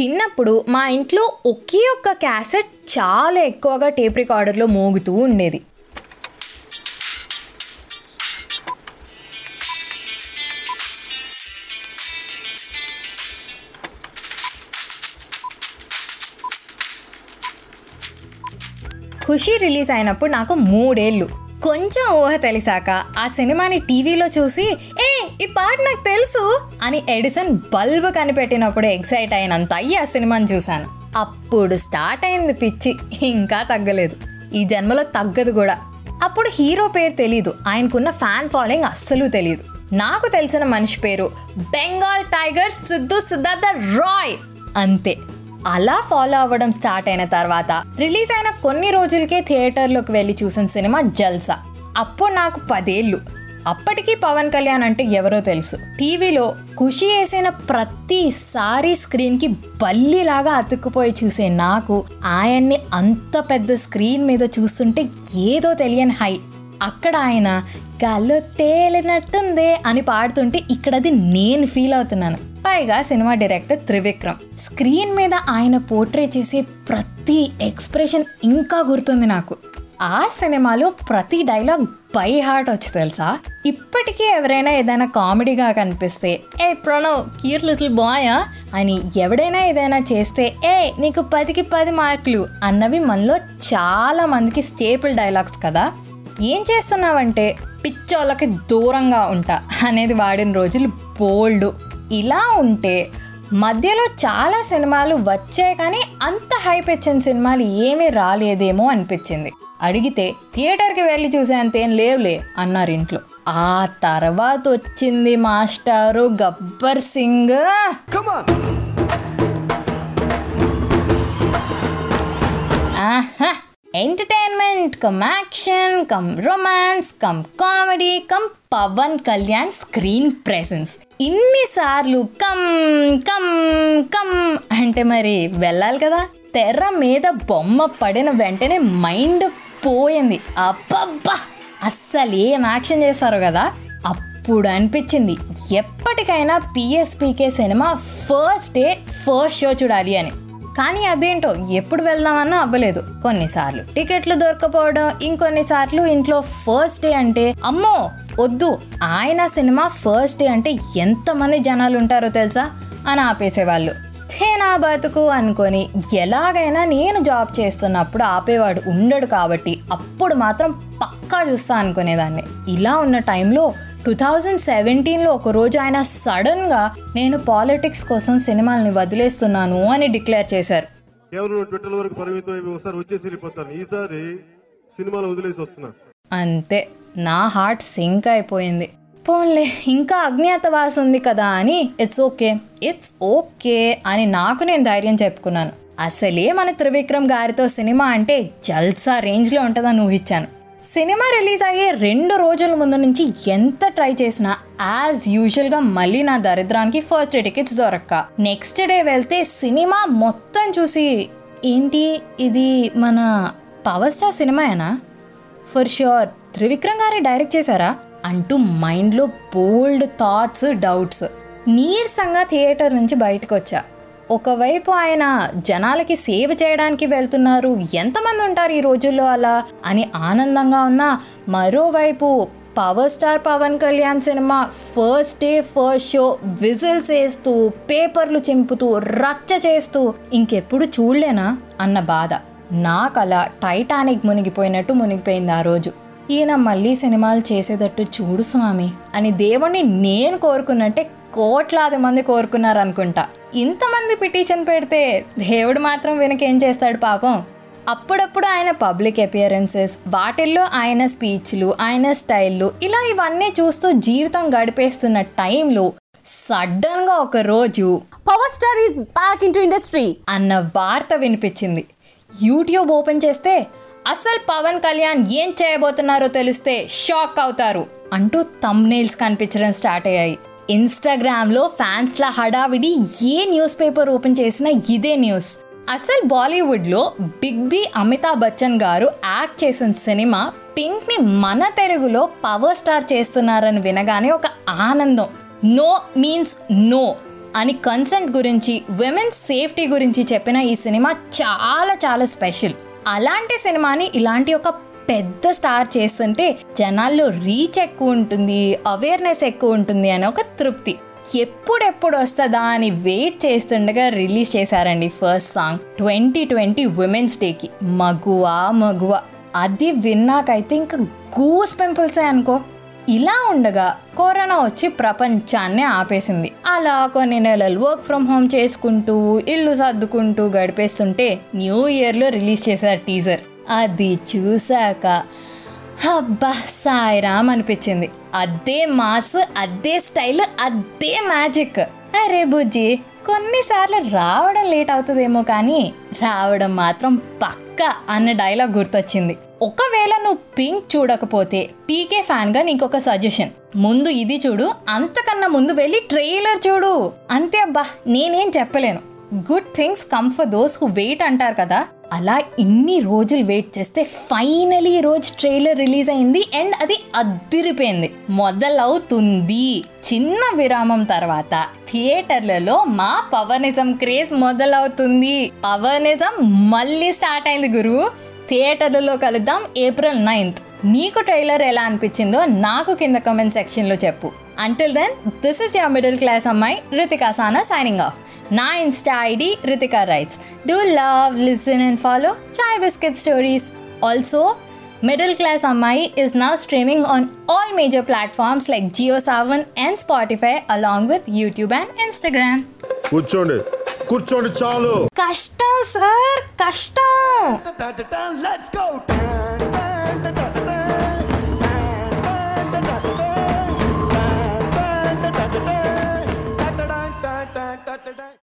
చిన్నప్పుడు మా ఇంట్లో ఒకే ఒక్క క్యాసెట్ చాలా ఎక్కువగా టేప్ రికార్డర్లో మోగుతూ ఉండేది. ఖుషి రిలీజ్ అయినప్పుడు నాకు మూడేళ్ళు. కొంచెం ఊహ తెలిసాక ఆ సినిమాని టీవీలో చూసి ఈ పాట నాకు తెలుసు అని ఎడిసన్ బల్బ్ కనిపెట్టినప్పుడు ఎక్సైట్ అయినంత అయ్యి ఆ సినిమాని చూశాను. అప్పుడు స్టార్ట్ అయింది పిచ్చి ఇంకా తగ్గలేదు. ఈ జన్మలో తగ్గదు కూడా. అప్పుడు హీరో పేరు తెలీదు ఆయనకున్న ఫ్యాన్ ఫాలోయింగ్ అస్సలు తెలియదు నాకు తెలిసిన మనిషి పేరు బెంగాల్ టైగర్ సిద్ధు సిద్ధార్థ రాయ్. అంతే. అలా ఫాలో అవ్వడం స్టార్ట్ అయిన తర్వాత రిలీజ్ అయిన కొన్ని రోజులకే థియేటర్లోకి వెళ్ళి చూసిన సినిమా జల్సా. అప్పుడు నాకు పదేళ్ళు. అప్పటికీ పవన్ కళ్యాణ్ అంటే ఎవరో తెలుసు. టీవీలో ఖుషి వేసిన ప్రతిసారి స్క్రీన్కి బల్లిలాగా అతుక్కుపోయి చూసే నాకు ఆయన్ని అంత పెద్ద స్క్రీన్ మీద చూస్తుంటే ఏదో తెలియని హై. అక్కడ ఆయన గాల్లో తేలినట్టుందే అని పాడుతుంటే ఇక్కడ అది నేను ఫీల్ అవుతున్నాను. పైగా సినిమా డైరెక్టర్ త్రివిక్రమ్. స్క్రీన్ మీద ఆయన పోర్ట్రే చేసే ప్రతి ఎక్స్ప్రెషన్ ఇంకా గుర్తుంది నాకు. ఆ సినిమాలో ప్రతి డైలాగ్ బై హార్ట్ వచ్చి తెలుసా? ఇప్పటికీ ఎవరైనా ఏదైనా కామెడీగా కనిపిస్తే ఏ ప్రణవ్ క్యూర్ లిటిల్ బాయా అని ఎవడైనా ఏదైనా చేస్తే ఏ నీకు పదికి పది మార్కులు అన్నవి మనలో చాలా మందికి స్టేపుల్ డైలాగ్స్ కదా. ఏం చేస్తున్నావంటే పిచ్చోళ్ళకి దూరంగా ఉంటా అనేది వాడిన రోజులు బోల్డ్. ఇలా ఉంటే మధ్యలో చాలా సినిమాలు వచ్చాయి కానీ అంత హైప్ ఇచ్చిన సినిమాలు ఏమీ రాలేదేమో అనిపించింది. అడిగితే థియేటర్కి వెళ్ళి చూసేంత ఏం లేవులే అన్నారు ఇంట్లో. ఆ తర్వాత వచ్చింది మాస్టారు గబ్బర్ సింగ్. ఆహా. Entertainment cum action cum romance cum comedy cum Pawan Kalyan screen presence ఇన్నిసార్లు కమ్ కమ్ కమ్ అంటే మరి వెళ్ళాలి కదా? తెర మీద బొమ్మ పడిన వెంటనే మైండ్ పోయింది. అబ్బబ్బా! అస్సలు ఏం యాక్షన్ చేశారు కదా అప్పుడు అనిపించింది ఎప్పటికైనా PSPK cinema first day first show చూడాలి అని. కానీ అదేంటో ఎప్పుడు వెళ్దామన్నా అవ్వలేదు. కొన్నిసార్లు టికెట్లు దొరకపోవడం ఇంకొన్నిసార్లు ఇంట్లో ఫస్ట్ డే అంటే అమ్మో వద్దు ఆయన సినిమా ఫస్ట్ డే అంటే ఎంతమంది జనాలు ఉంటారో తెలుసా? అని ఆపేసేవాళ్ళు. నా బతుకు అనుకొని ఎలాగైనా నేను జాబ్ చేస్తున్నప్పుడు ఆపేవాడు ఉండడు కాబట్టి అప్పుడు మాత్రం పక్కా చూస్తా అనుకునేదాన్ని. ఇలా ఉన్న టైంలో టూ థౌజండ్ సెవెంటీన్లో ఒకరోజు ఆయన సడన్గా నేను పాలిటిక్స్ కోసం సినిమాల్ని వదిలేస్తున్నాను అని డిక్లేర్ చేశారు. కేవలం ట్విట్టర్ వరకు పరిమితం అయి ఒకసారి వచ్చేసి వెళ్ళిపోతాను ఈసారి సినిమాలు వదిలేసి వస్తున్నా. అంతే. నా హార్ట్ సింక్ అయిపోయింది. పోన్లే ఇంకా అజ్ఞాతవాసం ఉంది కదా అని ఇట్స్ ఓకే ఇట్స్ ఓకే అని నాకు నేను ధైర్యం చెప్పుకున్నాను. అసలే మన త్రివిక్రమ్ గారితో సినిమా అంటే జల్సా రేంజ్లో ఉంటుందని ఊహించాను. సినిమా రిలీజ్ అయ్యే రెండు రోజుల ముందు నుంచి ఎంత ట్రై చేసినా యాజ్ యూజువల్గా మళ్ళీ నా దరిద్రానికి ఫస్ట్ డే టికెట్స్ దొరక్క. నెక్స్ట్ డే వెళ్తే సినిమా మొత్తం చూసి ఏంటి ఇది మన పవర్ స్టార్ సినిమాయేనా? ఫర్ ష్యూర్ త్రివిక్రమ్ గారే డైరెక్ట్ చేశారా? అంటూ మైండ్లో బోల్డ్ థాట్స్ డౌట్స్. నీరసంగా థియేటర్ నుంచి బయటకు వచ్చా ఒకవైపు ఆయన జనాలకి సేవ చేయడానికి వెళ్తున్నారు ఎంతమంది ఉంటారు ఈ రోజుల్లో అలా అని ఆనందంగా ఉన్నా మరోవైపు power star Pawan Kalyan cinema first day first show whistles వేస్తూ పేపర్లు చింపుతూ రచ్చ చేస్తూ ఇంకెప్పుడు చూడలేనా అన్న బాధ. నాకు అలా టైటానిక్ మునిగిపోయినట్టు మునిగిపోయింది ఆ రోజు. ఈయన మళ్ళీ సినిమాలు చేసేటట్టు చూడు స్వామి అని దేవుణ్ణి నేను కోరుకున్నట్టే కోట్లాది మంది కోరుకున్నారు అనుకుంటా ఇంతమంది పిటిషన్ పెడితే దేవుడు మాత్రం వెనకేం చేస్తాడు పాపం? అప్పుడప్పుడు ఆయన పబ్లిక్ అపియరెన్సెస్ వాటిల్లో ఆయన స్పీచ్లు ఆయన స్టైళ్ళు ఇలా ఇవన్నీ చూస్తూ జీవితం గడిపేస్తున్న టైంలో సడన్గా ఒక రోజు power star is back in industry అన్న వార్త వినిపించింది. యూట్యూబ్ ఓపెన్ చేస్తే అసలు పవన్ కళ్యాణ్ ఏం చేయబోతున్నారో తెలిస్తే షాక్ అవుతారు అంటూ తమ్నేల్స్ కనిపించడం స్టార్ట్ అయ్యాయి. ఇన్స్టాగ్రామ్లో ఫ్యాన్స్ల హడావిడి ఏ న్యూస్ పేపర్ ఓపెన్ చేసినా ఇదే న్యూస్ అసలు బాలీవుడ్లో బిగ్ బి అమితాబ్ బచ్చన్ గారు యాక్ట్ చేసిన సినిమా పింక్ని మన తెలుగులో పవర్ స్టార్ చేస్తున్నారని వినగానే ఒక ఆనందం. నో మీన్స్ నో అని కన్సెంట్ గురించి విమెన్ సేఫ్టీ గురించి చెప్పిన ఈ సినిమా చాలా చాలా స్పెషల్ అలాంటి సినిమాని ఇలాంటి ఒక పెద్ద స్టార్ చేస్తుంటే జనాల్లో రీచ్ ఎక్కువ ఉంటుంది అవేర్నెస్ ఎక్కువ ఉంటుంది అనే ఒక తృప్తి. ఎప్పుడెప్పుడు వస్తుందా అని వెయిట్ చేస్తుండగా రిలీజ్ చేశారండి first song twenty twenty women's డేకి మగువా మగువ. అది విన్నాకైతే ఇంకా గూస్ పింపుల్సే అనుకో ఇలా ఉండగా కరోనా వచ్చి ప్రపంచాన్ని ఆపేసింది. అలా కొన్ని నెలలు వర్క్ ఫ్రమ్ హోమ్ చేసుకుంటూ ఇల్లు సర్దుకుంటూ గడిపేస్తుంటే న్యూ ఇయర్లో రిలీజ్ చేశారు టీజర్ అది చూశాక అబ్బా సాయిరామ్ అనిపించింది. అదే మాస్ అదే స్టైల్ అదే మ్యాజిక్ అరే బుజ్జి కొన్నిసార్లు రావడం లేట్ అవుతుందేమో కానీ రావడం మాత్రం పక్క అన్న డైలాగ్ గుర్తొచ్చింది. ఒకవేళ నువ్వు పింక్ చూడకపోతే పీకే ఫ్యాన్గా నీకొక సజెషన్. ముందు ఇది చూడు అంతకన్నా ముందు వెళ్ళి ట్రైలర్ చూడు. అంతే అబ్బా నేనేం చెప్పలేను. Good things come for those who wait అంటారు కదా అలా ఇన్ని రోజులు వెయిట్ చేస్తే ఫైనలీ రోజు ట్రైలర్ రిలీజ్ అయింది అండ్ అది అద్దిరిపోయింది. మొదలవుతుంది చిన్న విరామం తర్వాత థియేటర్లలో మా పవనిజం క్రేజ్ మొదలవుతుంది. పవనిజం మళ్ళీ స్టార్ట్ అయింది గురు. థియేటర్లలో కలుద్దాం ఏప్రిల్ నైన్త్. నీకు ట్రైలర్ ఎలా అనిపించిందో నాకు కింద కమెంట్ సెక్షన్లో చెప్పు. Until then this is your middle class అమ్మాయి రితికా సానా సైనింగ్ ఆఫ్ నా insta ID Ritika writes do love listen and follow chai biscuit stories also middle class అమ్మాయి is now streaming on all major platforms like JioSavan and Spotify along with YouTube and Instagram. కూర్చోండి కూర్చోండి చాలు కష్టం sir కష్టం Let's go.